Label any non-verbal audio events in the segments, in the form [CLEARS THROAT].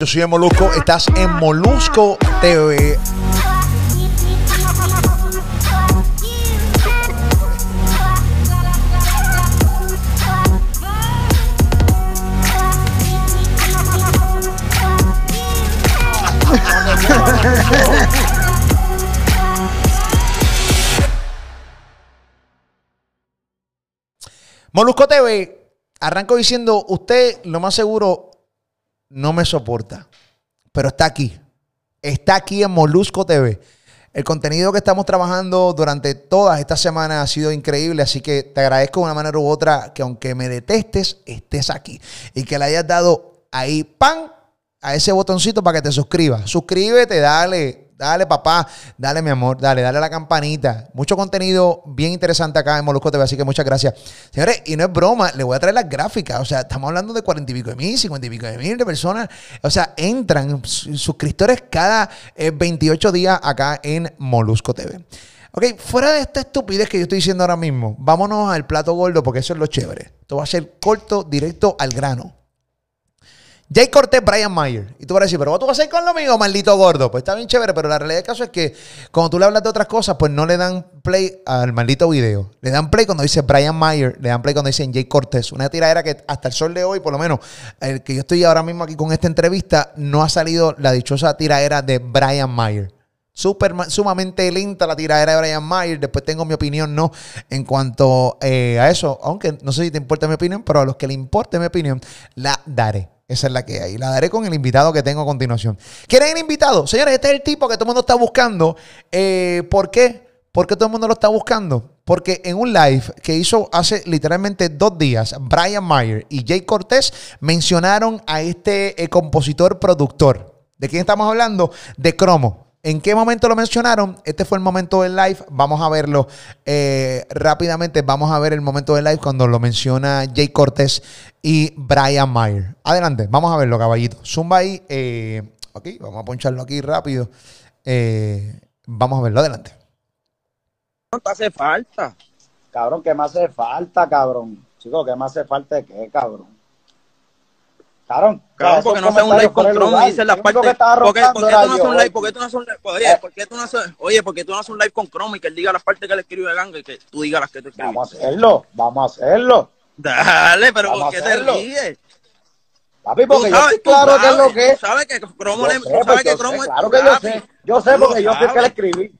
Yo soy el Molusco, estás en Molusco TV. Molusco TV, arranco diciendo, usted lo más seguro no me soporta, pero está aquí. Está aquí en Molusco TV. El contenido que estamos trabajando durante todas estas semanas ha sido increíble, así que te agradezco de una manera u otra que aunque me detestes, estés aquí y que le hayas dado ahí pan a ese botoncito para que te suscribas. Suscríbete, dale, dale papá, dale mi amor, dale, dale a la campanita. Mucho contenido bien interesante acá en Molusco TV, así que muchas gracias. Señores, y no es broma, le voy a traer las gráficas, o sea, estamos hablando de cuarenta y pico de mil, cincuenta y pico de mil de personas, o sea, entran su- suscriptores cada eh, 28 días acá en Molusco TV. Ok, fuera de esta estupidez que yo estoy diciendo ahora mismo, vámonos al plato gordo porque eso es lo chévere. Esto va a ser corto, directo al grano. Jay Cortés, Brian Mayer. Y tú vas a decir, pero tú vas a ir con lo mío, maldito gordo. Pues está bien chévere, pero la realidad del caso es que cuando tú le hablas de otras cosas, pues no le dan play al maldito video. Le dan play cuando dice Brian Mayer, le dan play cuando dicen Jay Cortés. Una tiradera que hasta el sol de hoy, por lo menos, el que yo estoy ahora mismo aquí con esta entrevista, no ha salido la dichosa tiradera de Brian Mayer. Super, sumamente lenta la tiradera de Brian Mayer. Después tengo mi opinión, no, en cuanto eh, a eso. Aunque no sé si te importa mi opinión, pero a los que le importe mi opinión, la daré. Esa es la que hay. La daré con el invitado que tengo a continuación. ¿Quién es el invitado? Señores, este es el tipo que todo el mundo está buscando. Eh, ¿Por qué? ¿Por qué todo el mundo lo está buscando? Porque en un live que hizo hace literalmente dos días, Brian Mayer y Jay Cortés mencionaron a este eh, compositor productor. ¿De quién estamos hablando? De Cromo. ¿En qué momento lo mencionaron? Este fue el momento del live. Vamos a verlo eh, rápidamente. Vamos a ver el momento del live cuando lo menciona Jay Cortés y Brian Mayer. Adelante, vamos a verlo, caballito. Zumba ahí. eh, vamos a poncharlo aquí rápido. Eh, vamos a verlo, adelante. No te hace falta. Cabrón, ¿qué me hace falta, cabrón? Chico, ¿qué me hace falta de qué, cabrón? Cabrón, Esos porque no haces un live con y dices las que partes. estaba ¿Por qué, tú no haces un live? ¿Por qué tú no haces un live? Oye. ¿por qué tú no haces, oye, ¿por qué tú no haces un live con Cromo y que él diga las partes que le escribe Ganga y que tú digas las que te escribes? Vamos a hacerlo, vamos a hacerlo. Dale, pero Vamos ¿por qué te quites? Papi, Tú porque yo sabes, estoy tú claro qué es lo que es. Tú sabes que Cromo le, sé, tú pues, sabes que yo Cromo sé, es claro que yo sé. Yo sé Tú porque yo fui que le escribí.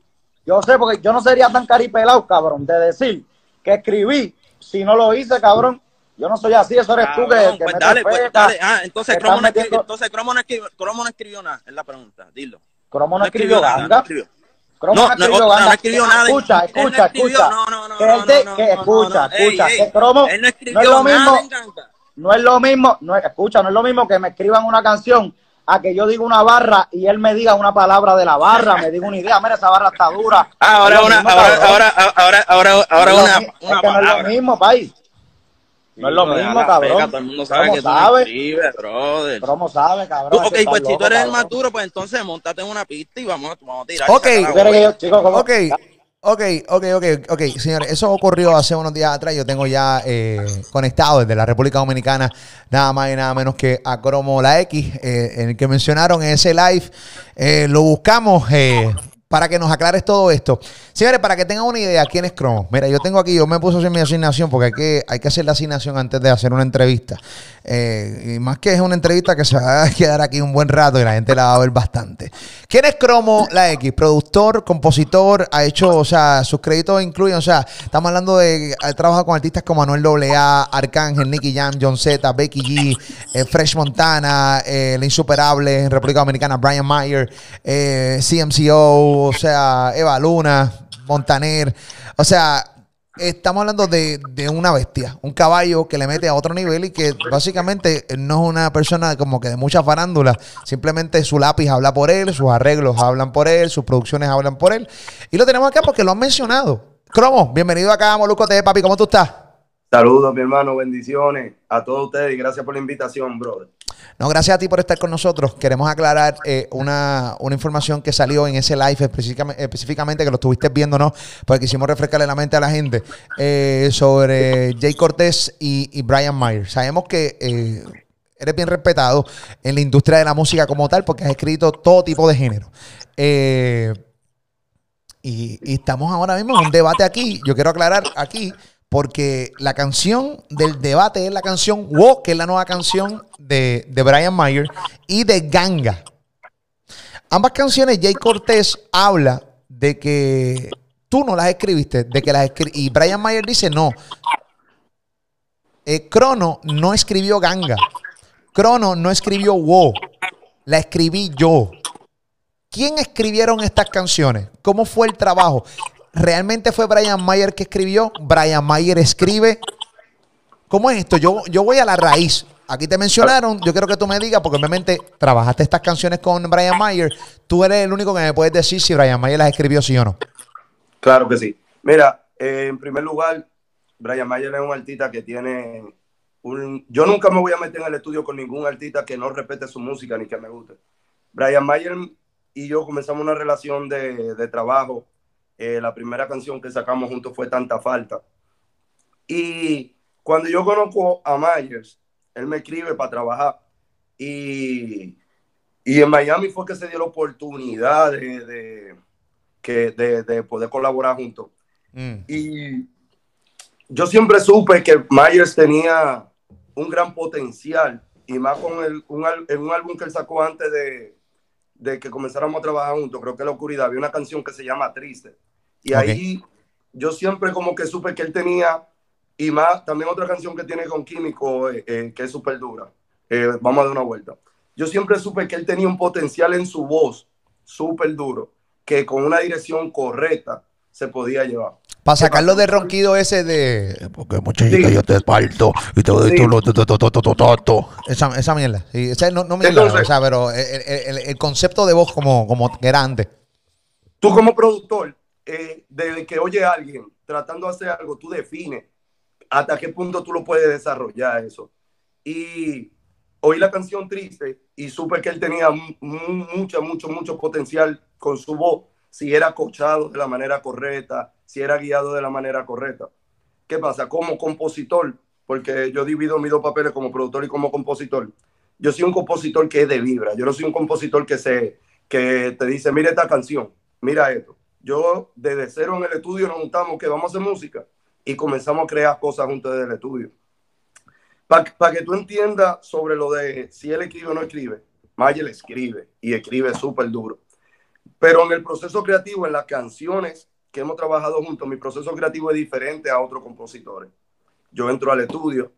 Yo sé porque yo no sería tan caripelado, cabrón, de decir que escribí si no lo hice, cabrón. Yo no soy así, eso eres tú que, Cabrón, que pues dale, pues dale. Ah, entonces Cromo no escribió, metiendo- entonces Cromo no escribió, Cromo no escribió nada, es la pregunta, dilo. Cromo no escribió nada, no ganga. escribió. Cromo No, no, no, escribió o sea, ganga. no escribió nada. Escucha, no escucha, escribió- escucha. No, no, no, no, no, que no, escucha, no, escucha. Que Cromo Él no no escribió es lo nada mismo. Ganga. No es lo mismo, no es- escucha, no es lo mismo que me escriban una canción a que yo diga una barra y él me diga una palabra de la barra, me diga una idea, mira, esa barra está dura. Ah, ahora Es una, ahora, cabrón. ahora, ahora, ahora, ahora No una, una es que no es palabra. lo mismo, país. No es lo mismo, cabrón. pega, todo el mundo sabe ¿Cómo que tú no sabe? escribes, brother. Cromo sabe, cabrón. Tú- ok, pues si tú loco, eres el cabrón. más duro, pues entonces montate en una pista y vamos, vamos a tirar. Ok. esa ¿Tú quieres que yo, chico, cómo- Ok, ok, ok, ok, ok, señores, eso ocurrió hace unos días atrás. Yo tengo ya eh, conectado desde la República Dominicana nada más y nada menos que a Cromo La X, eh, en el que mencionaron en ese live. Eh, lo buscamos eh, para que nos aclares todo esto. Señores, para que tengan una idea, ¿quién es Cromo? Mira, yo tengo aquí, yo me puse a hacer mi asignación porque hay que, hay que hacer la asignación antes de hacer una entrevista. Eh, y más que es una entrevista que se va a [LAUGHS] quedar aquí un buen rato y la gente la va a ver bastante. ¿Quién es Cromo La X? Productor, compositor, ha hecho, o sea, sus créditos incluyen, o sea, estamos hablando de, ha trabajado con artistas como Manuel AA, Arcángel, Nicky Jam, John Z, Becky G, eh, Fresh Montana, eh, El Insuperable República Dominicana, Brian Mayer, eh, O sea, Eva Luna, Montaner, o sea, Estamos hablando de, de una bestia, un caballo que le mete a otro nivel y que básicamente no es una persona como que de mucha farándula, simplemente su lápiz habla por él, sus arreglos hablan por él, sus producciones hablan por él. Y lo tenemos acá porque lo han mencionado. Cromo, bienvenido acá Moluco papi, ¿cómo tú estás? Saludos, mi hermano, bendiciones a todos ustedes y gracias por la invitación, brother. No, gracias a ti por estar con nosotros. Queremos aclarar eh, una, una información que salió en ese live específicamente, específicamente que lo estuviste viendo, ¿no? Porque quisimos refrescarle la mente a la gente eh, sobre Jay Cortés y, y Brian Myers. Sabemos que eh, eres bien respetado en la industria de la música como tal, porque has escrito todo tipo de género. Y, y estamos ahora mismo en un debate aquí. Yo quiero aclarar aquí, porque la canción del debate es la canción Wow, que es la nueva canción de, de Brian Mayer, y de Ganga. Ambas canciones, Jay Cortés habla de que tú no las escribiste, de que las escri- y Brian Mayer dice no. Eh, no escribió Ganga. Crono no escribió Wow. La escribí yo. ¿Quién escribieron estas canciones? ¿Cómo fue el trabajo? ¿Realmente fue Brian Mayer que escribió? ¿Brian Mayer escribe? ¿Cómo es esto? Yo, yo voy a la raíz. Aquí te mencionaron, yo quiero que tú me digas, porque obviamente trabajaste estas canciones con Brian Mayer. Tú eres el único que me puedes decir si Brian Mayer las escribió sí o no. Claro que sí. Mira, eh, en primer lugar, Brian Mayer es un artista que tiene un... Yo nunca me voy a meter en el estudio con ningún artista que no respete su música ni que me guste. Brian Mayer y yo comenzamos una relación de, de trabajo. Eh, la primera canción que sacamos juntos fue Tanta Falta. Y cuando yo conozco a Myers, él me escribe para trabajar. Y, y en Miami fue que se dio la oportunidad de, de, que, de, de poder colaborar juntos. Mm. Y yo siempre supe que Myers tenía un gran potencial y más con el, un álbum que él sacó antes de, de que comenzáramos a trabajar juntos, creo que La Oscuridad, había una canción que se llama Triste. Y Ok. ahí yo siempre como que supe que él tenía, y más, también otra canción que tiene con Químico, eh, eh, que es súper dura. Eh, vamos a dar una vuelta. Yo siempre supe que él tenía un potencial en su voz súper duro, que con una dirección correcta se podía llevar. Para sacarlo de ronquido ese de. Porque muchachita Sí. yo te parto y te doy Sí. tu lo to, to, to, to, to, to, to. Esa, esa mierda. Sí, esa no, no mierda, Entonces- o sea, pero el, el- el- concepto de voz como, como era antes. Tú como productor, eh, desde que oye a alguien tratando de hacer algo, tú defines hasta qué punto tú lo puedes desarrollar eso. Y oí la canción triste y supe que él tenía mu- mu- mucho, mucho, mucho potencial con su voz, si era coachado de la manera correcta, si era guiado de la manera correcta. ¿Qué pasa? Como compositor, porque yo divido mis dos papeles como productor y como compositor. Yo soy un compositor que es de vibra. Yo no soy un compositor que se que te dice, mira esta canción, mira esto. Yo desde cero en el estudio nos juntamos que vamos a hacer música y comenzamos a crear cosas juntos desde el estudio. Para que tú entiendas sobre lo de si él escribe o no escribe, Mayer escribe y escribe súper duro. Pero en el proceso creativo, en las canciones que hemos trabajado juntos, mi proceso creativo es diferente a otros compositores. Yo entro al estudio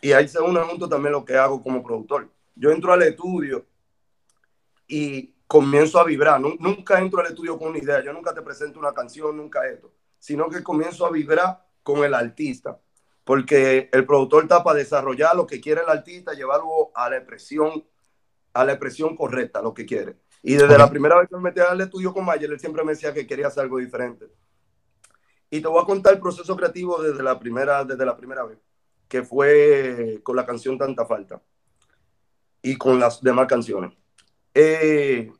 y ahí se une junto también lo que hago como productor. Yo entro al estudio y comienzo a vibrar. Nu- Nunca entro al estudio con una idea. Yo nunca te presento una canción, nunca esto. Sino que comienzo a vibrar con el artista. Porque el productor está para desarrollar lo que quiere el artista, llevarlo a la expresión, a la expresión correcta, lo que quiere. Y desde Ok. la primera vez que me metí al estudio con Mayer, él siempre me decía que quería hacer algo diferente. Y te voy a contar el proceso creativo desde la primera, desde la primera vez, que fue con la canción Tanta Falta y con las demás canciones. Eh,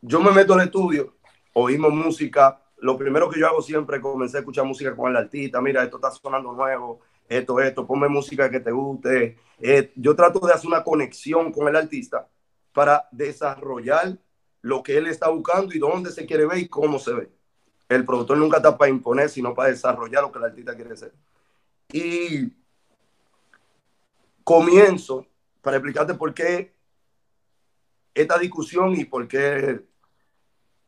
yo me meto al estudio, oímos música. Lo primero que yo hago siempre es comencé a escuchar música con el artista. Mira, esto está sonando nuevo, esto, esto, ponme música que te guste. Eh, yo trato de hacer una conexión con el artista para desarrollar lo que él está buscando y dónde se quiere ver y cómo se ve. El productor nunca está para imponer, sino para desarrollar lo que el artista quiere ser. Y comienzo para explicarte por qué esta discusión y por qué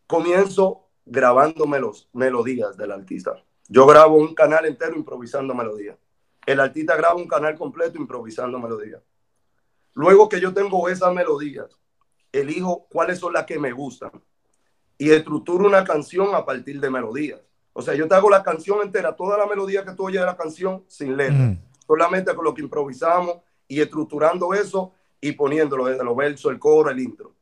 comienzo grabando melos, melodías del artista. Yo grabo un canal entero improvisando melodías. El artista graba un canal completo improvisando melodías. Luego que yo tengo esas melodías, elijo cuáles son las que me gustan y estructuro una canción a partir de melodías. O sea, yo te hago la canción entera, toda la melodía que tú oyes de la canción sin letra, Mm. solamente con lo que improvisamos y estructurando eso y poniéndolo desde los versos, el coro, el intro.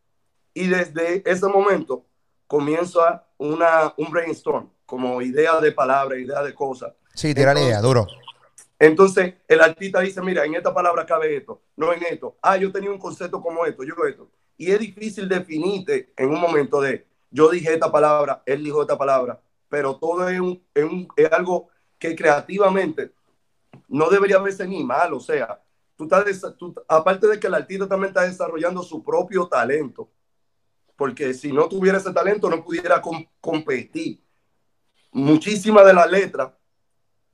Y desde ese momento comienzo a una, un brainstorm, como idea de palabras, idea de cosas. Sí, tira la idea, duro. Entonces, el artista dice, mira, en esta palabra cabe esto, no en esto. Ah, yo tenía un concepto como esto, yo esto. Y es difícil definirte en un momento de, yo dije esta palabra, él dijo esta palabra, pero todo es, un, es, un, es algo que creativamente no debería verse ni mal, o sea, tú estás, tú- aparte de que el artista también está desarrollando su propio talento, porque si no tuviera ese talento no pudiera com- competir. Muchísimas de las letras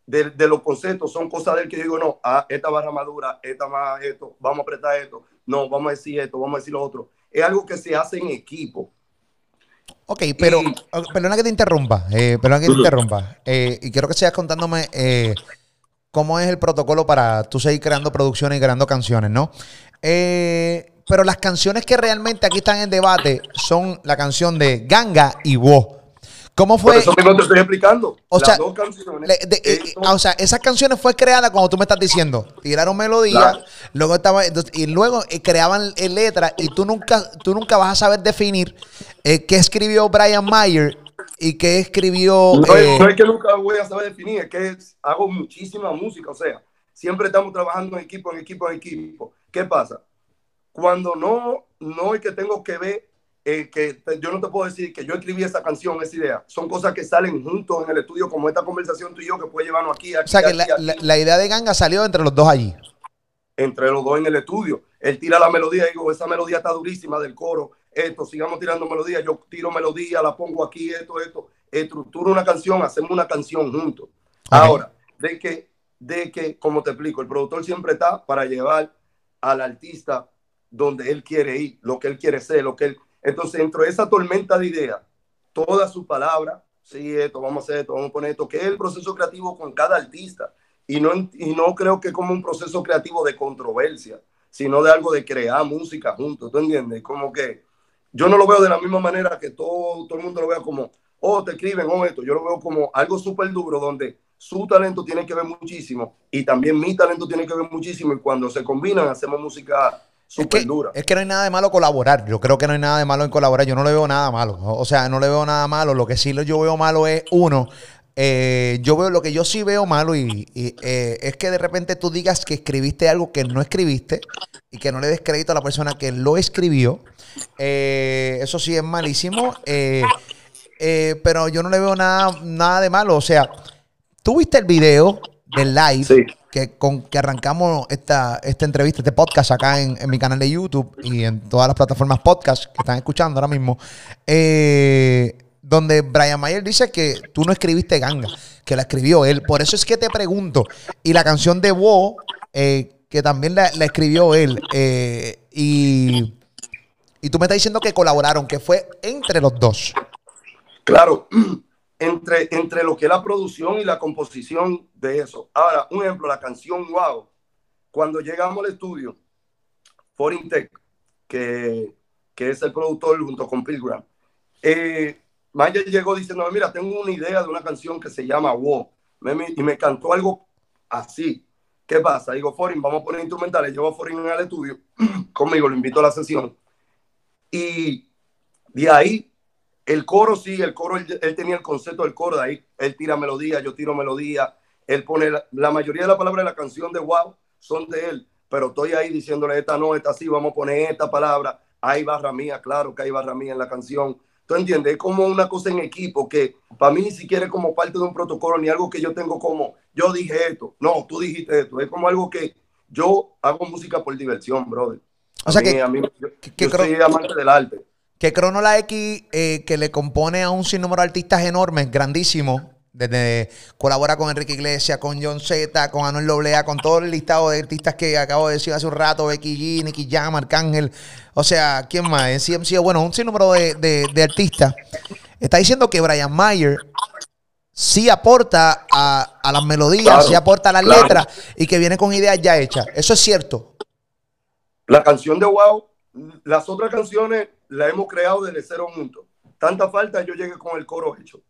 de, de los conceptos son cosas del que yo digo, no, ah, esta barra madura, esta más esto, vamos a apretar esto, no, vamos a decir esto, vamos a decir lo otro. Es algo que se hace en equipo. Ok, pero Y- perdona que te interrumpa, eh, perdona que te interrumpa. eh, y quiero que sigas contándome eh, cómo es el protocolo para tú seguir creando producciones y creando canciones, ¿no? Eh, pero las canciones que realmente aquí están en debate son la canción de Ganga y Wo. ¿Cómo Por fue? eso mismo te estoy explicando. O Las sea, dos canciones. Le- de- eh, eh, o sea, esas canciones fue creada como tú me estás diciendo. Tiraron melodía, Claro. luego estaba, y luego eh, creaban eh, letras y tú nunca, tú nunca vas a saber definir eh, qué escribió Brian Mayer y qué escribió. No, es, no es que nunca voy a saber definir, es que hago muchísima música, o sea, siempre estamos trabajando en equipo, en equipo, en equipo. ¿Qué pasa? Cuando no, no es que tengo que ver, eh, que te- yo no te puedo decir que yo escribí esa canción, esa idea. Son cosas que salen juntos en el estudio, como esta conversación tú y yo, que puede llevarnos aquí, aquí, o sea, que aquí, la, aquí, la- la idea de Ganga salió entre los dos allí. entre los dos en el estudio. Él tira la melodía y digo, esa melodía está durísima del coro. Esto, sigamos tirando melodía. Yo tiro melodía, la pongo aquí, esto, esto. Estructuro una canción, hacemos una canción juntos. Ahora, de que, de que, como te explico, el productor siempre está para llevar al artista donde él quiere ir, lo que él quiere ser, lo que él. Entonces, dentro de esa tormenta de ideas, todas sus palabras, sí, esto, vamos a hacer esto, vamos a poner esto, que es el proceso creativo con cada artista. Y no, y no creo que como un proceso creativo de controversia, sino de algo de crear música juntos, ¿tú entiendes? Como que yo no lo veo de la misma manera que todo, todo el mundo lo vea como, oh, te escriben, oh, esto. Yo lo veo como algo súper duro donde su talento tiene que ver muchísimo y también mi talento tiene que ver muchísimo y cuando se combinan hacemos música Es súper que, dura. es que no hay nada de malo colaborar. Yo creo que no hay nada de malo en colaborar. Yo no le veo nada malo. O sea, no le veo nada malo. Lo que sí yo veo malo es, uno, eh, yo veo lo que yo sí veo malo y, y, eh, es que de repente tú digas que escribiste algo que no escribiste y que no le des crédito a la persona que lo escribió. Eh, eso sí es malísimo. Pero yo no le veo nada, nada de malo. O sea, tú viste el video del live Sí. que, con que arrancamos esta, esta entrevista, este podcast acá en, en mi canal de YouTube y en todas las plataformas podcast que están escuchando ahora mismo, eh, donde Brian Mayer dice que tú no escribiste Ganga, que la escribió él. Por eso es que te pregunto. Y la canción de Wo, eh, que también la, la escribió él, eh, y, y tú me estás diciendo que colaboraron, que fue entre los dos. Claro, entre, entre lo que es la producción y la composición de eso. Ahora, un ejemplo, la canción Wow. Cuando llegamos al estudio, Foreign Tech, que, que es el productor junto con Pilgrim, eh, Mayer llegó diciendo, mira, tengo una idea de una canción que se llama Wow. Y me cantó algo así. ¿Qué pasa? Digo, Foreign, vamos a poner instrumentales. Llevo a Foreign al estudio [CLEARS THROAT] conmigo, lo invito a la sesión. Y de ahí el coro sí, el coro, él, él tenía el concepto del coro, de ahí él tira melodía, yo tiro melodía, él pone, la, la mayoría de las palabras de la canción de Wow son de él, pero estoy ahí diciéndole esta no, esta sí, vamos a poner esta palabra, hay barra mía, claro que hay barra mía en la canción. ¿Tú entiendes? Es como una cosa en equipo que para mí ni siquiera es como parte de un protocolo ni algo que yo tengo como, yo dije esto, no, tú dijiste esto, es como algo que yo hago música por diversión, brother. O sea A mí- que- a mí- yo, que- que yo creo- soy amante del arte. Que Crono La X, eh, que le compone a un sinnúmero de artistas enormes, grandísimos, desde colabora con Enrique Iglesias, con John Z, con Anuel Doblea, con todo el listado de artistas que acabo de decir hace un rato, Becky G, Nicky Jam, Arcángel, o sea, ¿quién más? En CMC, bueno, un sinnúmero de, de- de artistas. Está diciendo que Brian Mayer sí aporta a, a las melodías, Claro, sí aporta a las claro. letras y que viene con ideas ya hechas. Eso es cierto. La canción de Wow, las otras canciones las hemos creado desde cero juntos. Tanta falta yo llegué con el coro hecho.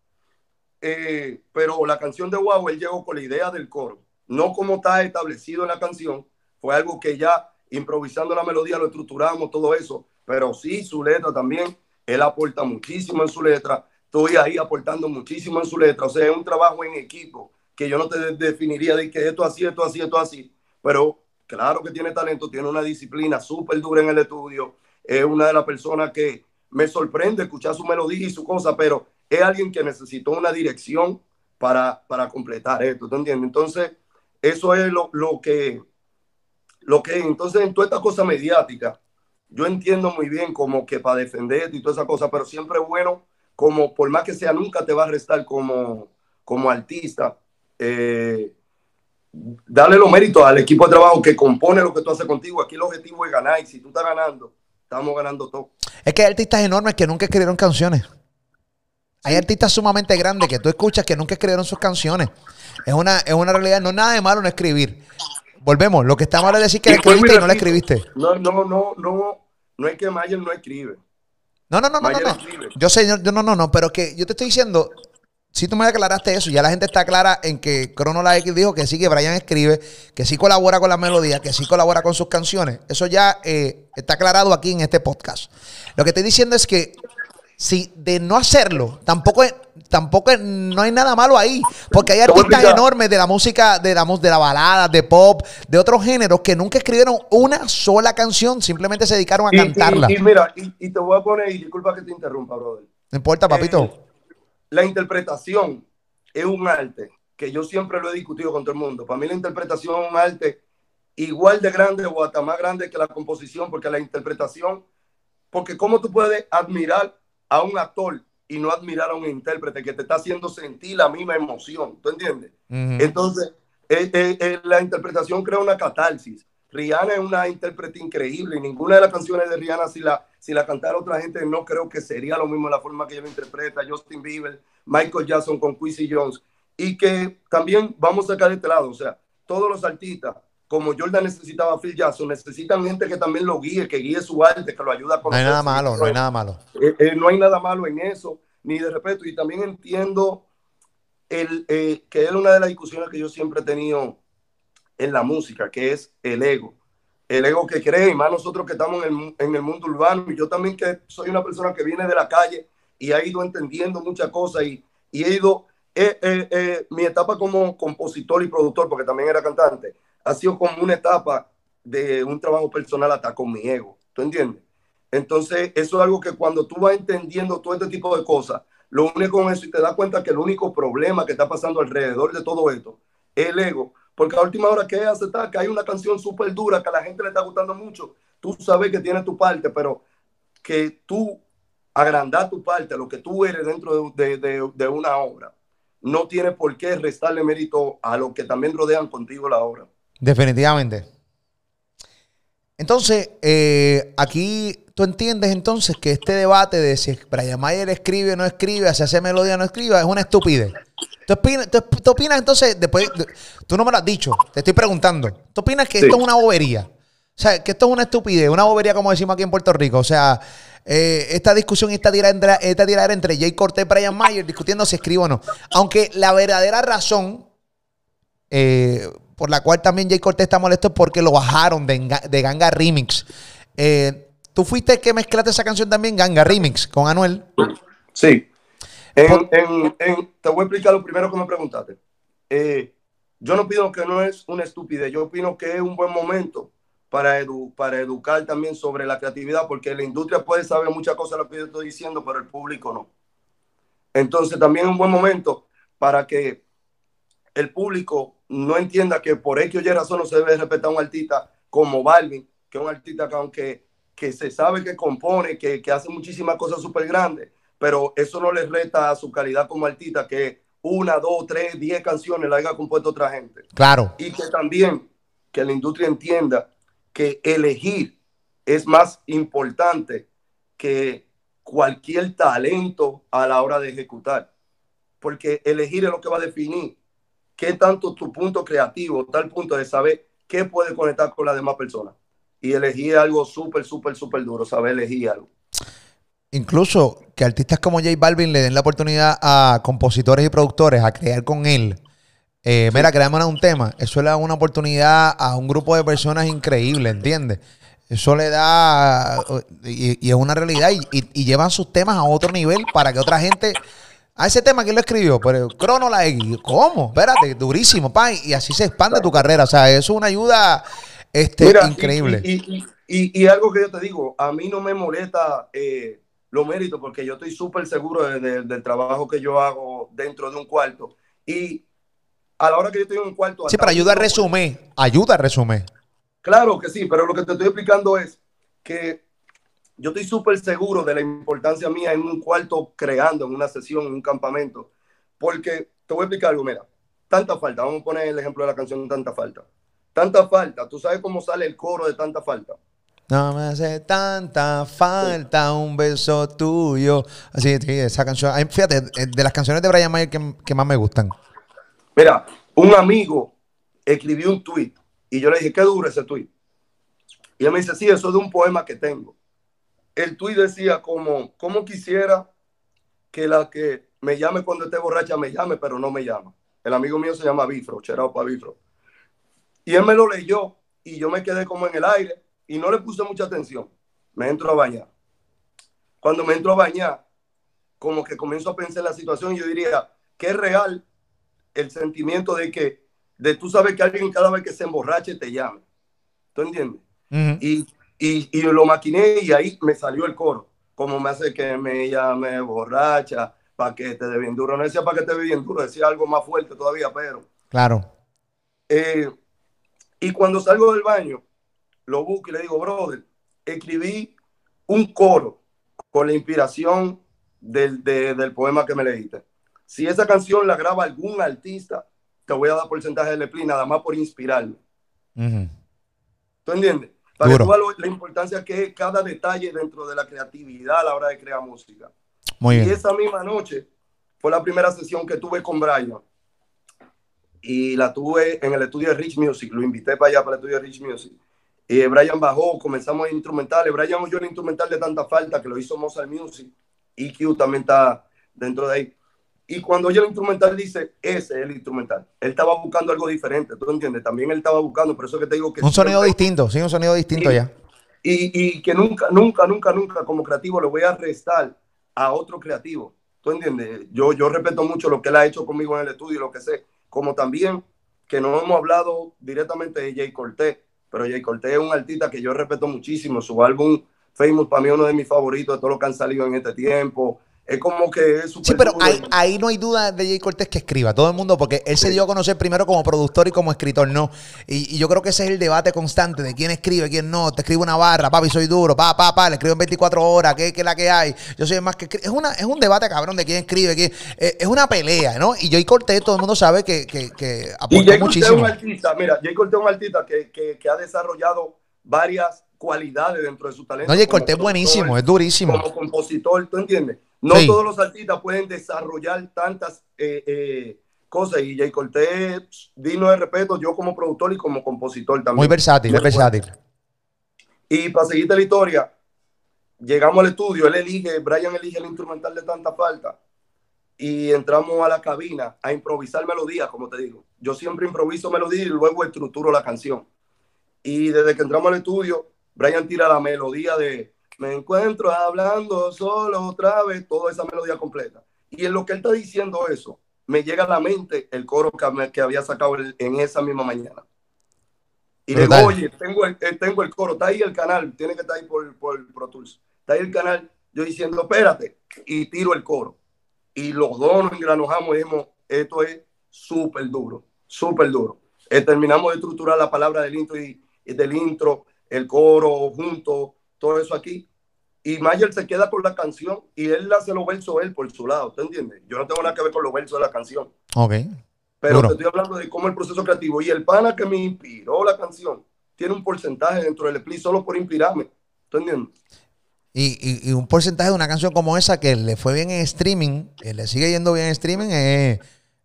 Eh, pero la canción de Wow, él llegó con la idea del coro. No como está establecido en la canción. Fue algo que ya improvisando la melodía lo estructuramos, todo eso. Pero sí, su letra también. Él aporta muchísimo en su letra. Estoy ahí aportando muchísimo en su letra. O sea, es un trabajo en equipo que yo no te de- definiría de que esto así, esto así, esto así. Pero claro que tiene talento, tiene una disciplina súper dura en el estudio. Es una de las personas que me sorprende escuchar su melodía y su cosa, pero es alguien que necesitó una dirección para, para completar esto, ¿tú entiendes? Entonces, eso es lo, lo que lo que es. Entonces, en toda esta cosa mediática, yo entiendo muy bien como que para defenderte y toda esa cosa, pero siempre es bueno, como por más que sea, nunca te va a restar como, como artista. eh, darle los méritos al equipo de trabajo que compone lo que tú haces contigo. Aquí el objetivo es ganar y si tú estás ganando, estamos ganando todo. Es que hay artistas enormes que nunca escribieron canciones. Hay artistas sumamente grandes que tú escuchas que nunca escribieron sus canciones. Es una, es una realidad, no es nada de malo no escribir. Volvemos, lo que está mal es decir que la Y escribiste y no la escribiste. No, no, no, no, no es que Mayer no escribe. No, no, no, no, no. Mayer no. escribe. Yo sé, yo, yo no, no, no, pero que yo te estoy diciendo, si tú me aclaraste eso, ya la gente está clara en que Crono La X dijo que sí, que Brian escribe, que sí colabora con la melodía, que sí colabora con sus canciones. Eso ya eh, está aclarado aquí en este podcast. Lo que estoy diciendo es que si de no hacerlo, tampoco, tampoco no hay nada malo ahí, porque hay artistas enormes de la música, de la, de la balada, de pop, de otros géneros que nunca escribieron una sola canción, simplemente se dedicaron a Y, cantarla. y- y mira, y, y te voy a poner, y disculpa que te interrumpa, brother. no importa, papito. Eh, la interpretación es un arte que yo siempre lo he discutido con todo el mundo. Para mí la interpretación es un arte igual de grande o hasta más grande que la composición, porque la interpretación, porque cómo tú puedes admirar a un actor y no admirar a un intérprete que te está haciendo sentir la misma emoción, ¿tú entiendes? Entonces, eh, eh, eh, la interpretación crea una catarsis. Rihanna es una intérprete increíble y ninguna de las canciones de Rihanna, si la, si la cantara otra gente, no creo que sería lo mismo la forma que ella lo interpreta. Justin Bieber, Michael Jackson con Quincy Jones. Y que también vamos a sacar de este lado, o sea, todos los artistas, como Jordan necesitaba a Phil Jackson, necesitan gente que también lo guíe, que guíe su arte, que lo ayude a No hay conocer. nada malo, no hay nada malo. Eh, eh, no hay nada malo en eso, ni de respeto. Y también entiendo el, eh, que es una de las discusiones que yo siempre he tenido en la música, que es el ego. El ego que cree, y más nosotros que estamos en el, en el mundo urbano, y yo también que soy una persona que viene de la calle y ha ido entendiendo muchas cosas y, y he ido, eh, eh, eh, mi etapa como compositor y productor, porque también era cantante, ha sido como una etapa de un trabajo personal hasta con mi ego, ¿tú entiendes? Entonces, eso es algo que cuando tú vas entendiendo todo este tipo de cosas, lo único con eso y te das cuenta que el único problema que está pasando alrededor de todo esto es el ego. Porque a última hora, ¿qué es aceptar? Que hay una canción súper dura que a la gente le está gustando mucho. Tú sabes que tiene tu parte, pero que tú agrandar tu parte, lo que tú eres dentro de, de- de- de una obra, no tiene por qué restarle mérito a los que también rodean contigo la obra. Definitivamente. Entonces, eh, aquí tú entiendes entonces que este debate de si Brian Mayer escribe o no escribe, si hace melodía o no escribe, es una estupidez. ¿Tú opinas, tú- tú opinas entonces, después, de- tú no me lo has dicho, te estoy preguntando, ¿tú opinas que Sí. esto es una bobería? O sea, que esto es una estupidez, una bobería como decimos aquí en Puerto Rico. O sea, eh, esta discusión y esta tiradera, esta tiradera entre Jay Cortés y Brian Mayer discutiendo si escribe o no. Aunque la verdadera razón eh, por la cual también Jay Cortés está molesto es porque lo bajaron de, de Ganga Remix. Eh, Tú fuiste el que mezclaste esa canción también, Ganga Remix, con Anuel. Sí. En- en- en- te voy a explicar lo primero que me preguntaste. Eh, yo no pido que no es una estupidez, yo opino que es un buen momento para, edu- para educar también sobre la creatividad, porque la industria puede saber muchas cosas de lo que yo estoy diciendo, pero el público no. Entonces también es un buen momento para que el público no entienda que por X o Y razón no se debe respetar a un artista como Balvin, que es un artista que aunque que se sabe que compone, que, que hace muchísimas cosas súper grandes, pero eso no le reta a su calidad como artista, que una, dos, tres, diez canciones la haya compuesto otra gente. Claro. Y que también que la industria entienda que elegir es más importante que cualquier talento a la hora de ejecutar. Porque elegir es lo que va a definir qué tanto tu punto creativo, tal punto de saber qué puede conectar con las demás personas. Y elegir algo súper, súper, súper duro, saber elegir algo. Incluso que artistas como J Balvin le den la oportunidad a compositores y productores a crear con él. Eh, Mira, créame un tema. Eso le da una oportunidad a un grupo de personas increíble, ¿entiendes? Eso le da. Y, y es una realidad. Y, y- y llevan sus temas a otro nivel para que otra gente. A ese tema, ¿quién lo escribió? Pero Crono la X. ¿Cómo? Espérate, durísimo, pa. Y así se expande tu carrera. O sea, eso es una ayuda este, Mira, increíble. Y, y- y- y algo que yo te digo, a mí no me molesta eh, los méritos porque yo estoy súper seguro de- de- del trabajo que yo hago dentro de un cuarto. Y a la hora que yo estoy en un cuarto... sí, pero ayuda a resumir. Ayuda a resumir. Claro que sí, pero lo que te estoy explicando es que yo estoy súper seguro de la importancia mía en un cuarto creando, en una sesión, en un campamento, porque te voy a explicar algo, mira, tanta falta, vamos a poner el ejemplo de la canción Tanta Falta. Tanta falta, tú sabes cómo sale el coro de Tanta Falta. No me hace tanta falta un beso tuyo. Así, sí, esa canción. Fíjate, eh, de las canciones de Brian Mayer que, que más me gustan. Mira, un amigo escribió un tweet y yo le dije, ¿qué dura ese tweet? Y él me dice, sí, eso es de un poema que tengo. El tweet decía como, ¿cómo quisiera que la que me llame cuando esté borracha me llame, pero no me llama? El amigo mío se llama Bifro, Cherao Bifro. Y él me lo leyó y yo me quedé como en el aire y no le puse mucha atención. Me entro a bañar. Cuando me entro a bañar, como que comienzo a pensar en la situación yo diría, que es real el sentimiento de que, de tú sabes que alguien cada vez que se emborrache te llame. ¿Tú entiendes? Ujú. Y, y, y lo maquiné y ahí me salió el coro. Como me hace que me llame borracha, paquete de bien duro. No decía paquete de bien duro, decía algo más fuerte todavía, pero. Claro. eh, y cuando salgo del baño, lo busco y le digo, brother, escribí un coro con la inspiración del, de- del poema que me leíste. Si esa canción la graba algún artista, te voy a dar porcentaje de Lepli, nada más por inspirarme. Ujú. ¿Tú entiendes? Para Duro. que tú lo- la importancia que es cada detalle dentro de la creatividad a la hora de crear música. Muy Y bien. esa misma noche fue la primera sesión que tuve con Brian. Y la tuve en el estudio de Rich Music. Lo invité para allá, para el estudio de Rich Music. Y Brian bajó, comenzamos a instrumentales. Brian oyó el instrumental de tanta falta que lo hizo Mozart Music. EQ también está dentro de ahí. Y cuando oye el instrumental dice, ese es el instrumental. Él estaba buscando algo diferente, ¿tú entiendes? También él estaba buscando, por eso que te digo que... Un sonido siempre- distinto, sí, un sonido distinto Sí. ya. y, y que nunca, nunca, nunca, nunca como creativo le voy a restar a otro creativo. ¿Tú entiendes? Yo, yo respeto mucho lo que él ha hecho conmigo en el estudio y lo que sé. Como también que no hemos hablado directamente de Jay Cortés, pero Jay Cortés es un artista que yo respeto muchísimo. Su álbum Famous para mí es uno de mis favoritos de todos los que han salido en este tiempo. Es como que es súper Sí, pero ahí, ahí no hay duda de Jay Cortés que escriba. Todo el mundo, porque él se dio a conocer primero como productor y como escritor, no. Y, y yo creo que ese es el debate constante de quién escribe, quién no. Te escribo una barra, papi, soy duro, pa, pa, pa, le escribo en 24 horas, ¿qué, qué es la que hay? Yo soy el más que. Es, una, es un debate, cabrón, de quién escribe, quién. eh, es una pelea, ¿no? Y Jay Cortés, todo el mundo sabe que, que, que Y aportó Jay Cortés es muchísimo. un artista, mira, Jay Cortés es un artista que, que, que ha desarrollado varias cualidades dentro de su talento. No, Jay Cortés es buenísimo, es durísimo. Como compositor, ¿tú entiendes? No Sí. todos los artistas pueden desarrollar tantas eh, eh, cosas y Jay Cortés, digno de respeto, yo como productor y como compositor también. Muy versátil, Muy versátil. Y para seguirte la historia, llegamos al estudio, él elige, Brian elige el instrumental de tanta falta y entramos a la cabina a improvisar melodías, como te digo. Yo siempre improviso melodía y luego estructuro la canción. Y desde que entramos al estudio, Brian tira la melodía de Me encuentro hablando solo otra vez, toda esa melodía completa. Y en lo que él está diciendo eso, me llega a la mente el coro que, me- que había sacado en esa misma mañana. Y le digo, oye, tengo el, eh, tengo el coro, está ahí el canal, tiene que estar ahí por, por Pro Tools. Está ahí el canal, yo diciendo, espérate, y tiro el coro. Y los dos nos engranojamos y dijimos, esto es súper duro, súper duro. Eh, terminamos de estructurar la palabra del intro y, y del intro, el coro junto, todo eso aquí. Y Mayer se queda con la canción y él hace los versos él por su lado, ¿te entiendes? Yo no tengo nada que ver con los versos de la canción. Ok. Pero Duro. te estoy hablando de cómo el proceso creativo y el pana que me inspiró la canción tiene un porcentaje dentro del split solo por inspirarme. ¿Tú entiendes? Y, y- y un porcentaje de una canción como esa que le fue bien en streaming, que le sigue yendo bien en streaming, es,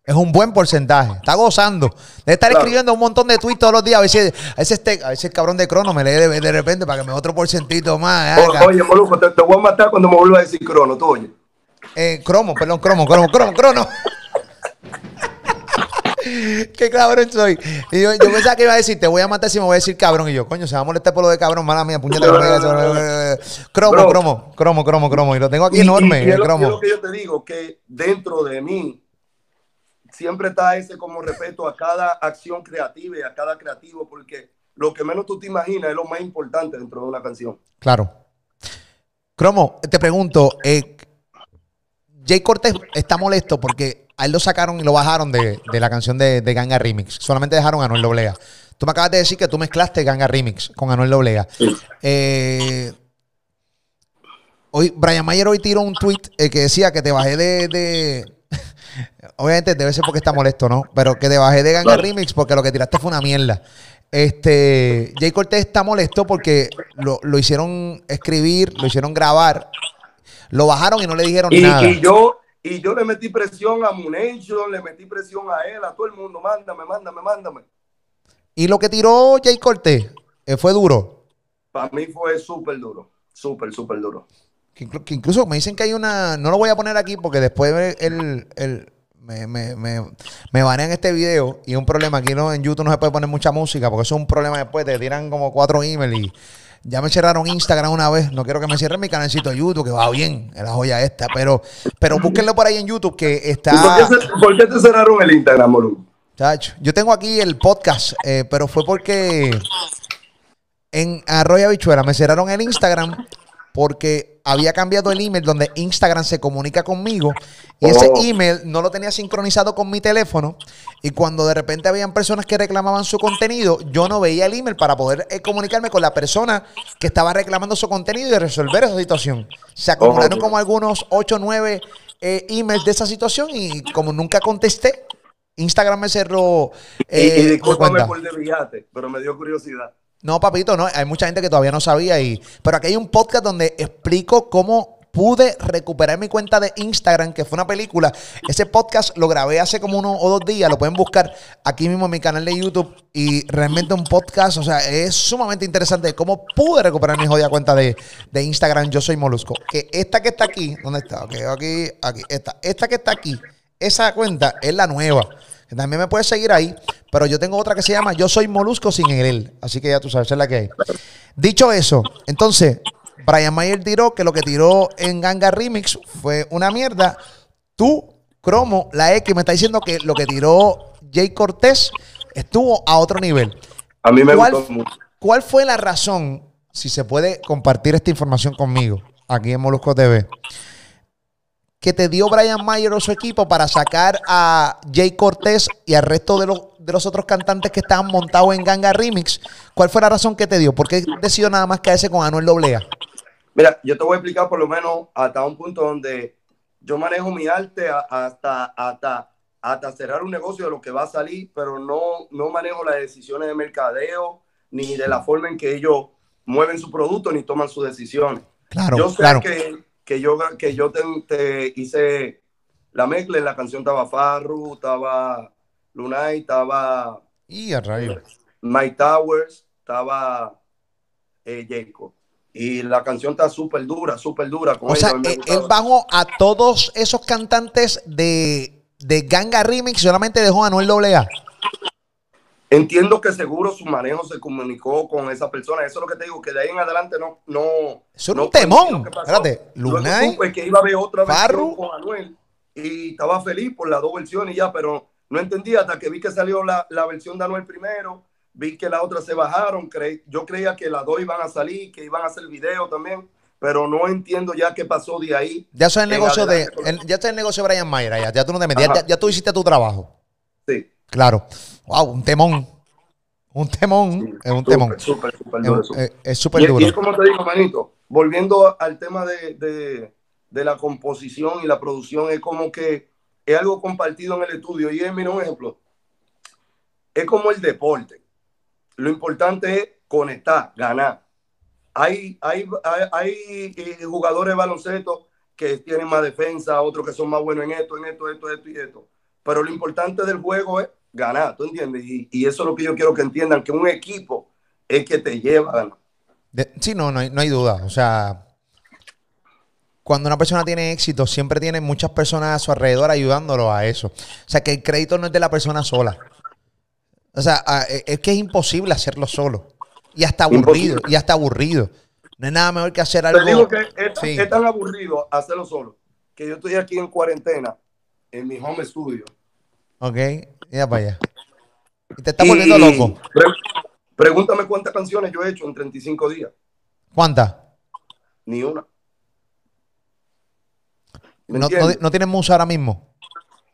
es un buen porcentaje. Está gozando. Debe estar Claro. escribiendo un montón de tweets todos los días. A veces, a veces, este, a veces el cabrón de crono me lee de, de repente para que me otro porcentito más. O- Haga. oye, Moluco, te, te voy a matar cuando me vuelva a decir crono, tú oye. Eh, cromo, perdón, cromo, cromo, cromo, crono. [LAUGHS] Qué cabrón soy. Y yo, yo pensaba que iba a decir, te voy a matar si me voy a decir cabrón. Y yo, coño, se va a molestar por lo de cabrón, mala mía, puñeta. Cromo, cromo, cromo, cromo, cromo. Y lo tengo aquí Y- enorme, y- y es el cromo. lo que yo te digo, que dentro de mí siempre está ese como respeto a cada acción creativa y a cada creativo, porque lo que menos tú te imaginas es lo más importante dentro de una canción. Claro. Cromo, te pregunto, eh, Jay Cortés está molesto porque a él lo sacaron y lo bajaron de, de la canción de, de Ganga Remix. Solamente dejaron a Noel Doblea. Tú me acabas de decir que tú mezclaste Ganga Remix con Anuel Doblega. Sí. Eh, hoy, Brian Mayer hoy tiró un tweet eh, que decía que te bajé de, de- Obviamente debe ser porque está molesto, ¿no? Pero que te bajé de Ganga Claro. Remix porque lo que tiraste fue una mierda. Este, Jay Cortés está molesto porque lo, lo hicieron escribir, lo hicieron grabar, lo bajaron y no le dijeron Y, nada. y yo y yo le metí presión a Munation, le metí presión a él, a todo el mundo, mándame, mándame, mándame. Y lo que tiró Jay Cortés eh, fue duro. Para mí fue súper duro, súper, súper duro. Que, inclu- que incluso me dicen que hay una. No lo voy a poner aquí porque después el, el- me, me, me, me banean este video y es un problema. Aquí no, en YouTube no se puede poner mucha música porque eso es un problema después. Te tiran como cuatro emails y ya me cerraron Instagram una vez. No quiero que me cierren mi canalcito de YouTube, que va bien, es la joya esta. Pero, pero búsquenlo por ahí en YouTube que ¿Y por está. qué, por qué te cerraron el Instagram, Molu? Yo tengo aquí el podcast, eh, pero fue porque en Arroyo Bichuela me cerraron el Instagram porque había cambiado el email donde Instagram se comunica conmigo y ese Oh. email no lo tenía sincronizado con mi teléfono y cuando de repente habían personas que reclamaban su contenido, yo no veía el email para poder eh, comunicarme con la persona que estaba reclamando su contenido y resolver esa situación. Se acumularon Oh. como algunos 8 o 9 eh, emails de esa situación y como nunca contesté, Instagram me cerró. Y- eh, y mi discúlpame cuenta. por desviarte, pero me dio curiosidad. No, papito, no. Hay mucha gente que todavía no sabía. Y, pero aquí hay un podcast donde explico cómo pude recuperar mi cuenta de Instagram, que fue una película. Ese podcast lo grabé hace como uno o dos días. Lo pueden buscar aquí mismo en mi canal de YouTube. Y realmente un podcast, o sea, es sumamente interesante cómo pude recuperar mi jodida cuenta de, de Instagram. Yo soy Molusco. Que esta que está aquí, ¿dónde está? Ok, aquí, aquí, esta. Esta que está aquí, esa cuenta es la nueva. También me puedes seguir ahí, pero yo tengo otra que se llama Yo soy Molusco sin el él. Así que ya tú sabes, es la que hay. Dicho eso, entonces, Brian Mayer tiró que lo que tiró en Ganga Remix fue una mierda. Tú, Cromo, la X, me está diciendo que lo que tiró Jay Cortés estuvo a otro nivel. A mí me ¿Cuál, gustó mucho. ¿Cuál fue la razón, si se puede compartir esta información conmigo, aquí en Molusco TV, que te dio Brian Mayer o su equipo para sacar a Jay Cortés y al resto de los, de los otros cantantes que estaban montados en Ganga Remix? ¿Cuál fue la razón que te dio? ¿Por qué decidió nada más caerse con Anuel Doblea? Mira, yo te voy a explicar por lo menos hasta un punto donde yo manejo mi arte hasta, hasta, hasta cerrar un negocio de lo que va a salir, pero no, no manejo las decisiones de mercadeo ni de la forma en que ellos mueven su producto ni toman sus decisiones. Claro, yo sé claro. que, que yo, que yo te, te hice la mezcla, en la canción estaba Farru, estaba Lunay, estaba Y a rayo. Mike Towers, estaba eh, Jacob. Y la canción está súper dura, súper dura. Con O sea, ellos, a mí me él, bajó a todos esos cantantes de, de Ganga Remix, solamente dejó a Anuel Doblea. Entiendo que seguro su manejo se comunicó con esa persona. Eso es lo que te digo, que de ahí en adelante no. no Eso no un temón. Espérate, Luego Lunay, supe que iba a haber otra Farru. con Anuel y estaba feliz por las dos versiones y ya, pero no entendía hasta que vi que salió la, la versión de Anuel primero, vi que las otras se bajaron, creí- yo creía que las dos iban a salir, que iban a hacer video también, pero no entiendo ya qué pasó de ahí. ya eso es el negocio de, el- ya está el negocio de Brian Mayer, ya, ya tú no te metes, ya- ya tú hiciste tu trabajo. Sí, Claro. Wow, un temón. Un temón. Es un temón. Es duro, súper. Es es súper Y, duro. y es como te digo, manito, volviendo al tema de, de- de la composición y la producción, es como que es algo compartido en el estudio. Y es, mira, un ejemplo, es como el deporte. Lo importante es conectar, ganar. Hay, hay, hay, hay, eh, jugadores de baloncesto que tienen más defensa, otros que son más buenos en esto, en esto, esto, esto y esto. Pero lo importante del juego es ganar, ¿tú entiendes? Y, y eso es lo que yo quiero que entiendan, que un equipo es que te lleva a ganar. De- sí, no, no hay, no hay duda. O sea, cuando una persona tiene éxito, siempre tiene muchas personas a su alrededor ayudándolo a eso. O sea, que el crédito no es de la persona sola. O sea, e- es que es imposible hacerlo solo. Y hasta aburrido. Imposible. Y hasta aburrido. No es nada mejor que hacer Te algo. digo que es, Sí. es tan aburrido hacerlo solo que yo estoy aquí en cuarentena en mi home studio. Ok, ya para allá. Y te está Y- volviendo loco. pre- pregúntame cuántas canciones yo he hecho en 35 días. ¿Cuántas? Ni una. ¿Me No, no, no tienes musa ahora mismo.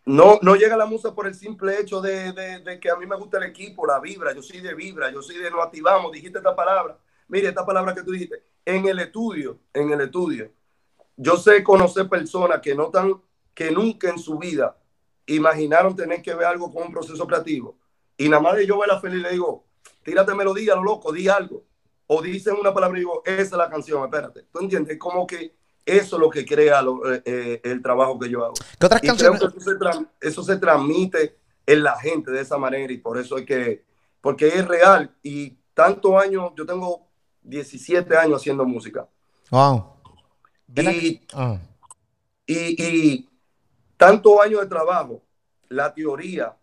no, no llega la musa por el simple hecho de, de- de que a mí me gusta el equipo, la vibra. Yo soy de vibra, yo soy de nos activamos. Dijiste esta palabra. Mire, esta palabra que tú dijiste. En el estudio, en el estudio, yo sé conocer personas que no tan, que nunca en su vida imaginaron tener que ver algo con un proceso creativo. Y nada más de yo verla feliz le digo, tírate melodía, lo loco, di algo. O dicen una palabra y digo, esa es la canción, espérate. ¿Tú entiendes? Como que eso es lo que crea lo- eh, eh, el trabajo que yo hago. ¿Qué otras Y creo canciones? que eso se, tra- eso se transmite en la gente de esa manera y por eso es que, porque es real y tantos años, yo tengo 17 años haciendo música Wow. Y. Ah. y, y tantos años de trabajo, la teoría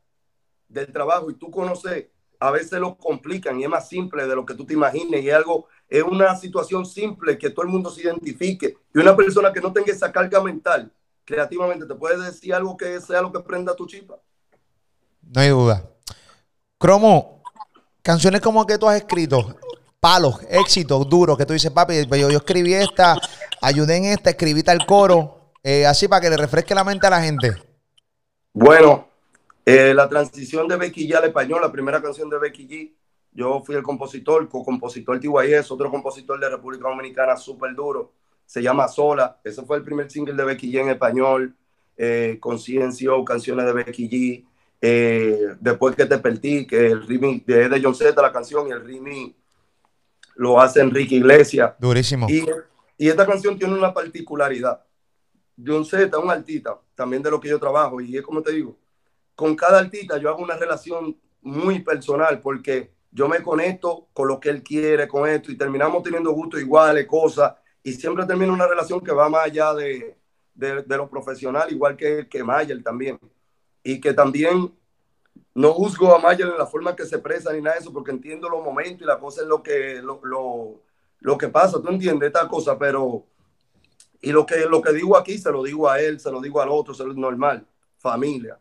del trabajo y tú conoces, a veces lo complican y es más simple de lo que tú te imagines y es algo, es una situación simple que todo el mundo se identifique y una persona que no tenga esa carga mental creativamente te puede decir algo que sea lo que prenda tu chispa. No hay duda. Cromo, canciones como que tú has escrito, palos, éxitos duros, que tú dices, papi, pues yo, yo escribí esta, ayudé en esta, escribí tal coro, eh, así para que le refresque la mente a la gente. Bueno, eh, la transición de Becky G al español, la primera canción de Becky G, yo fui el compositor, co-compositor TYS, otro compositor de República Dominicana súper duro, se llama Sola, ese fue el primer single de Becky G en español, eh, Conciencia, canciones de Becky G, eh, Después que te perdí, que el remix de, de John Z, la canción, y el remix lo hace Enrique Iglesias. Durísimo. Y, y esta canción tiene una particularidad. John Z un artista, también de lo que yo trabajo, y es como te digo, con cada artista yo hago una relación muy personal porque yo me conecto con lo que él quiere, con esto, y terminamos teniendo gustos iguales, cosas, y siempre termina una relación que va más allá de, de, de lo profesional, igual que, que Mayer también. Y que también no juzgo a Mayer en la forma que se expresa ni nada de eso, porque entiendo los momentos y la cosa es lo que, lo, lo, lo que pasa, tú entiendes esta cosa, pero y lo que, lo que digo aquí se lo digo a él, se lo digo al otro, se lo normal, familia.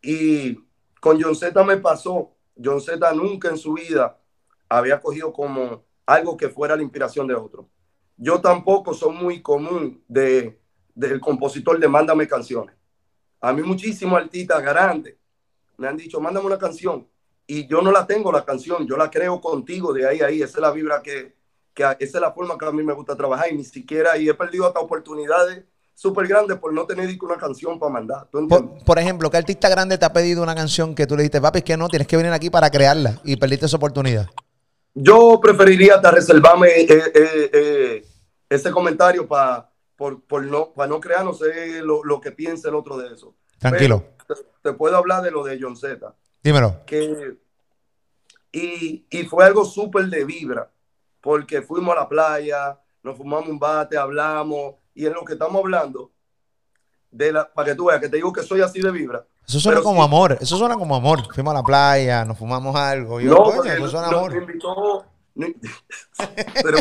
Y con John Z me pasó, John Z nunca en su vida había cogido como algo que fuera la inspiración de otro. Yo tampoco soy muy común de del compositor de mándame canciones. A mí muchísimos artistas grandes me han dicho, mándame una canción. Y yo no la tengo la canción, yo la creo contigo de ahí a ahí. Esa es la vibra que, que esa es la forma que a mí me gusta trabajar y ni siquiera, y he perdido hasta oportunidades súper grandes por no tener una canción para mandar. Por, por ejemplo, ¿qué artista grande te ha pedido una canción que tú le dijiste, papi, es que no, tienes que venir aquí para crearla y perdiste esa oportunidad? Yo preferiría hasta reservarme eh, eh, eh, ese comentario para por, por no, para no crear, no sé lo, lo, que piense el otro de eso. Tranquilo. Pero te, te, puedo hablar de lo de John Z. Dímelo. Que, y, y fue algo súper de vibra, porque fuimos a la playa, nos fumamos un bate, hablamos, y en lo que estamos hablando, de la, para que tú veas que te digo que soy así de vibra. Eso suena como sí. amor, eso suena como amor. Fuimos a la playa, nos fumamos algo. Yo, no, coño, eso suena no, amor. Invitó, [LAUGHS] pero,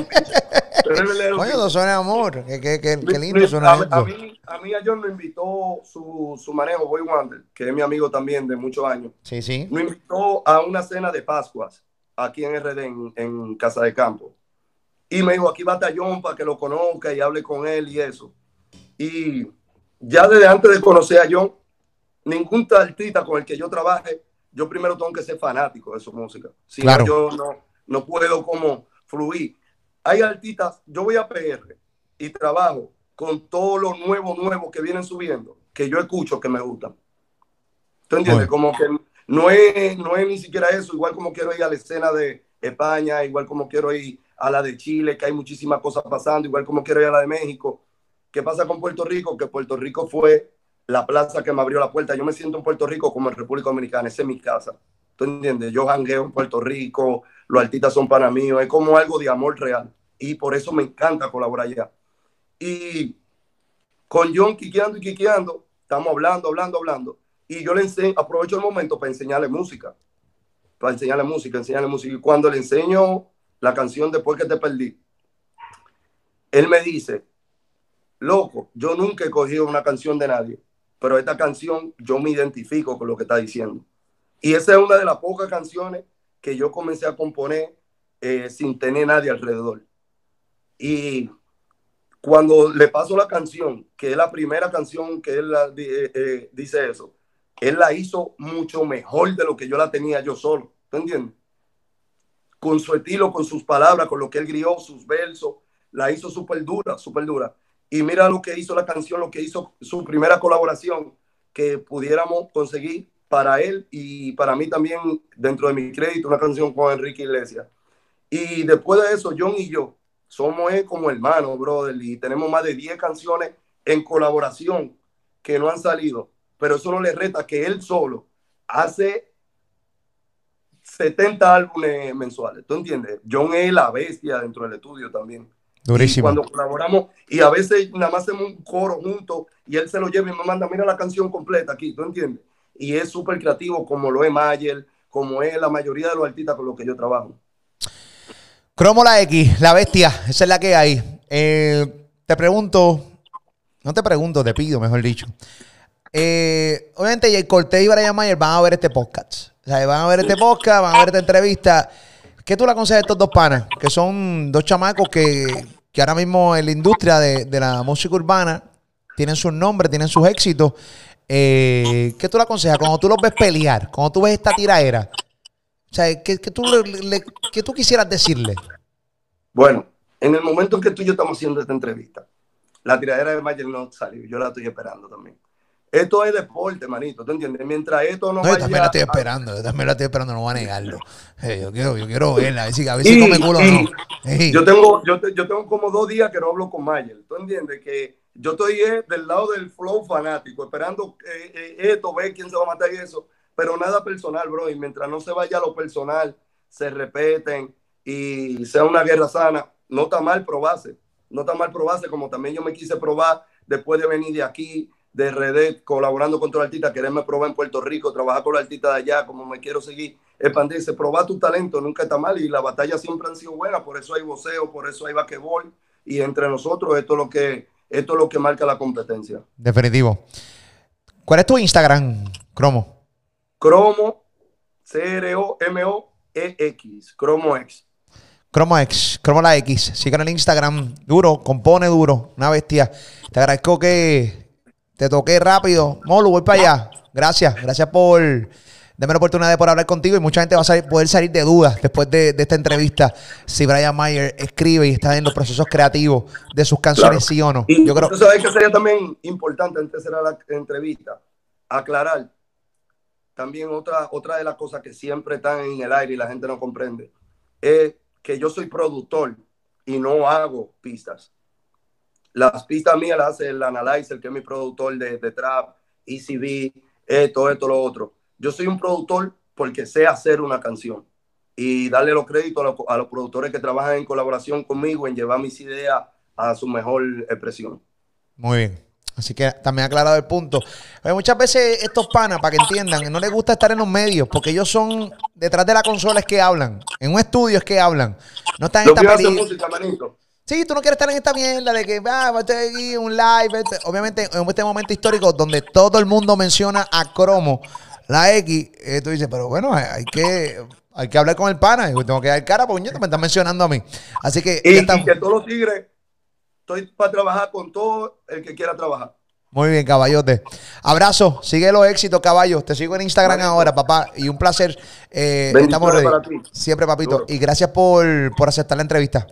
pero Coño, eso suena amor. Qué, qué, qué, qué lindo suena a, esto. A mí, a mí a John me invitó su, su manejo, Boy Wonder, que es mi amigo también de muchos años. Sí, sí. Me invitó a una cena de Pascuas aquí en RD, en, en Casa de Campo. Y me dijo, aquí va a John para que lo conozca y hable con él y eso. Y ya desde antes de conocer a John, ningún artista con el que yo trabaje, yo primero tengo que ser fanático de su música. Si claro. no, yo no, no puedo como fluir. Hay artistas, yo voy a PR y trabajo con todo lo nuevo, nuevo que vienen subiendo, que yo escucho que me gustan. ¿Tú entiendes? Bueno. Como que no es, no es ni siquiera eso, igual como quiero ir a la escena de España, igual como quiero ir a la de Chile, que hay muchísimas cosas pasando, igual como quiero ir a la de México. ¿Qué pasa con Puerto Rico? Que Puerto Rico fue la plaza que me abrió la puerta. Yo me siento en Puerto Rico como en República Dominicana, esa es mi casa. ¿Tú entiendes? Yo jangueo en Puerto Rico, los artistas son para mí, es como algo de amor real. Y por eso me encanta colaborar allá. Y con John quiqueando y quiqueando, estamos hablando, hablando, hablando. Y yo le enseño, aprovecho el momento para enseñarle música. Para enseñarle música, enseñarle música. Y cuando le enseño la canción Después que te perdí, él me dice, loco, yo nunca he cogido una canción de nadie, pero esta canción yo me identifico con lo que está diciendo. Y esa es una de las pocas canciones que yo comencé a componer eh, sin tener nadie alrededor. Y cuando le paso la canción, que es la primera canción que él eh, eh, dice eso, él la hizo mucho mejor de lo que yo la tenía yo solo. ¿Tú entiendes? Con su estilo, con sus palabras, con lo que él grió, sus versos, la hizo súper dura, súper dura. Y mira lo que hizo la canción, lo que hizo su primera colaboración que pudiéramos conseguir para él y para mí también dentro de mi crédito, una canción con Enrique Iglesias. Y después de eso, John y yo somos eh, como hermanos, brother, y tenemos más de 10 canciones en colaboración que no han salido, pero eso no le reta que él solo hace 70 álbumes mensuales, ¿tú entiendes? John es la bestia dentro del estudio también. Y Durísimo. cuando colaboramos, y a veces nada más hacemos un coro juntos y él se lo lleva y me manda, mira la canción completa aquí, ¿tú entiendes? Y es súper creativo como lo es Mayer, como es la mayoría de los artistas con los que yo trabajo. Cromo la X, la bestia, esa es la que hay. Eh, te pregunto, no te pregunto, te pido, mejor dicho. Eh, obviamente, Jay Cortés y Brian Mayer van a ver este podcast. O sea, van a ver este podcast, van a ver esta entrevista. ¿Qué tú le aconsejas a estos dos panas? Que son dos chamacos que, que ahora mismo en la industria de, de la música urbana tienen sus nombres, tienen sus éxitos. Eh, ¿Qué tú le aconsejas? Cuando tú los ves pelear, cuando tú ves esta tiraera, o sea, ¿qué, qué tú, le- tú quisieras decirle? Bueno, en el momento en que tú y yo estamos haciendo esta entrevista, la tiradera de Mayer no salió, yo la estoy esperando también. Esto es deporte, manito, ¿tú entiendes? Mientras esto no, No, yo también la estoy esperando, yo también la estoy esperando, no voy a negarlo. Eh, yo, quiero, yo quiero verla, a ver si, a ver si Y- come culo o no. Yo tengo, yo, yo tengo como dos días que no hablo con Mayer. ¿Tú entiendes? Que yo estoy eh, del lado del flow fanático, esperando eh, eh, esto, ver quién se va a matar y eso. Pero nada personal, bro. Y mientras no se vaya a lo personal, se repeten y sea una guerra sana, no está mal probarse. No está mal probarse, como también yo me quise probar después de venir de aquí, de RD, colaborando con otros artistas, quererme probar en Puerto Rico, trabajar con los artistas de allá, como me quiero seguir, expandirse, probar tu talento, nunca está mal y las batallas siempre han sido buenas, por eso hay voceo, por eso hay basquetbol y entre nosotros esto es lo que, esto es lo que marca la competencia. Definitivo. ¿Cuál es tu Instagram, Cromo? Cromo, C-R-O-M-O-E-X, Cromo X. Cromo X, Cromo la X. Sigan en el Instagram. Duro, compone duro. Una bestia. Te agradezco que te toqué rápido. Molo, voy para allá. Gracias. Gracias por darme la oportunidad de poder hablar contigo. Y mucha gente va a salir- poder salir de dudas después de, de esta entrevista. Si Brian Mayer escribe y está en los procesos creativos de sus canciones, Claro. sí o no. Y Yo creo. tú sabes que sería también importante antes de cerrar la entrevista, aclarar también otra, otra de las cosas que siempre están en el aire y la gente no comprende, es que yo soy productor y no hago pistas. Las pistas mías las hace el Analyzer, que es mi productor de, de trap, ECB, esto, esto, lo otro. Yo soy un productor porque sé hacer una canción y darle los créditos a los, a los productores que trabajan en colaboración conmigo en llevar mis ideas a su mejor expresión. Muy bien. Así que también ha aclarado el punto. Oye, muchas veces estos panas, para que entiendan, no les gusta estar en los medios porque ellos son detrás de la consola es que hablan. En un estudio es que hablan. No están en esta quiero Sí, tú no quieres estar en esta mierda de que ah, estoy aquí un live. este- Obviamente, en este momento histórico donde todo el mundo menciona a Cromo, la X, eh, tú dices, pero bueno, hay que, hay que hablar con el pana. Y tengo que dar cara porque me están mencionando a mí. Así que Y, ya y que todos los tigres, estoy para trabajar con todo el que quiera trabajar. Muy bien, caballote. Abrazo, sigue los éxitos, caballos. Te sigo en Instagram ahora, papá. Y un placer. Eh, estamos ready. Siempre, papito. Duro. Y gracias por, por aceptar la entrevista.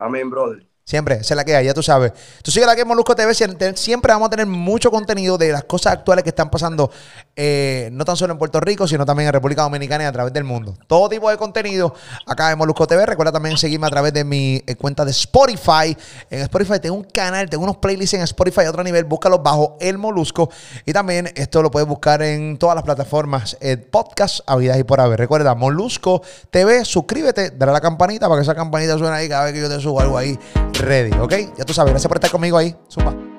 Amén, brother. Siempre, esa es la que hay, ya tú sabes. Tú sigue la que es Molusco TV, sie- siempre vamos a tener mucho contenido de las cosas actuales que están pasando, eh, no tan solo en Puerto Rico, sino también en República Dominicana y a través del mundo. Todo tipo de contenido acá en Molusco TV. Recuerda también seguirme a través de mi eh, cuenta de Spotify. En Spotify tengo un canal, tengo unos playlists en Spotify a otro nivel. Búscalos bajo El Molusco. Y también esto lo puedes buscar en todas las plataformas, eh, podcast, habidas y por haber. Recuerda, Molusco TV, suscríbete, dale a la campanita para que esa campanita suene ahí cada vez que yo te subo algo ahí ready, ¿ok? Ya tú sabes, gracias por estar conmigo ahí. Zumba.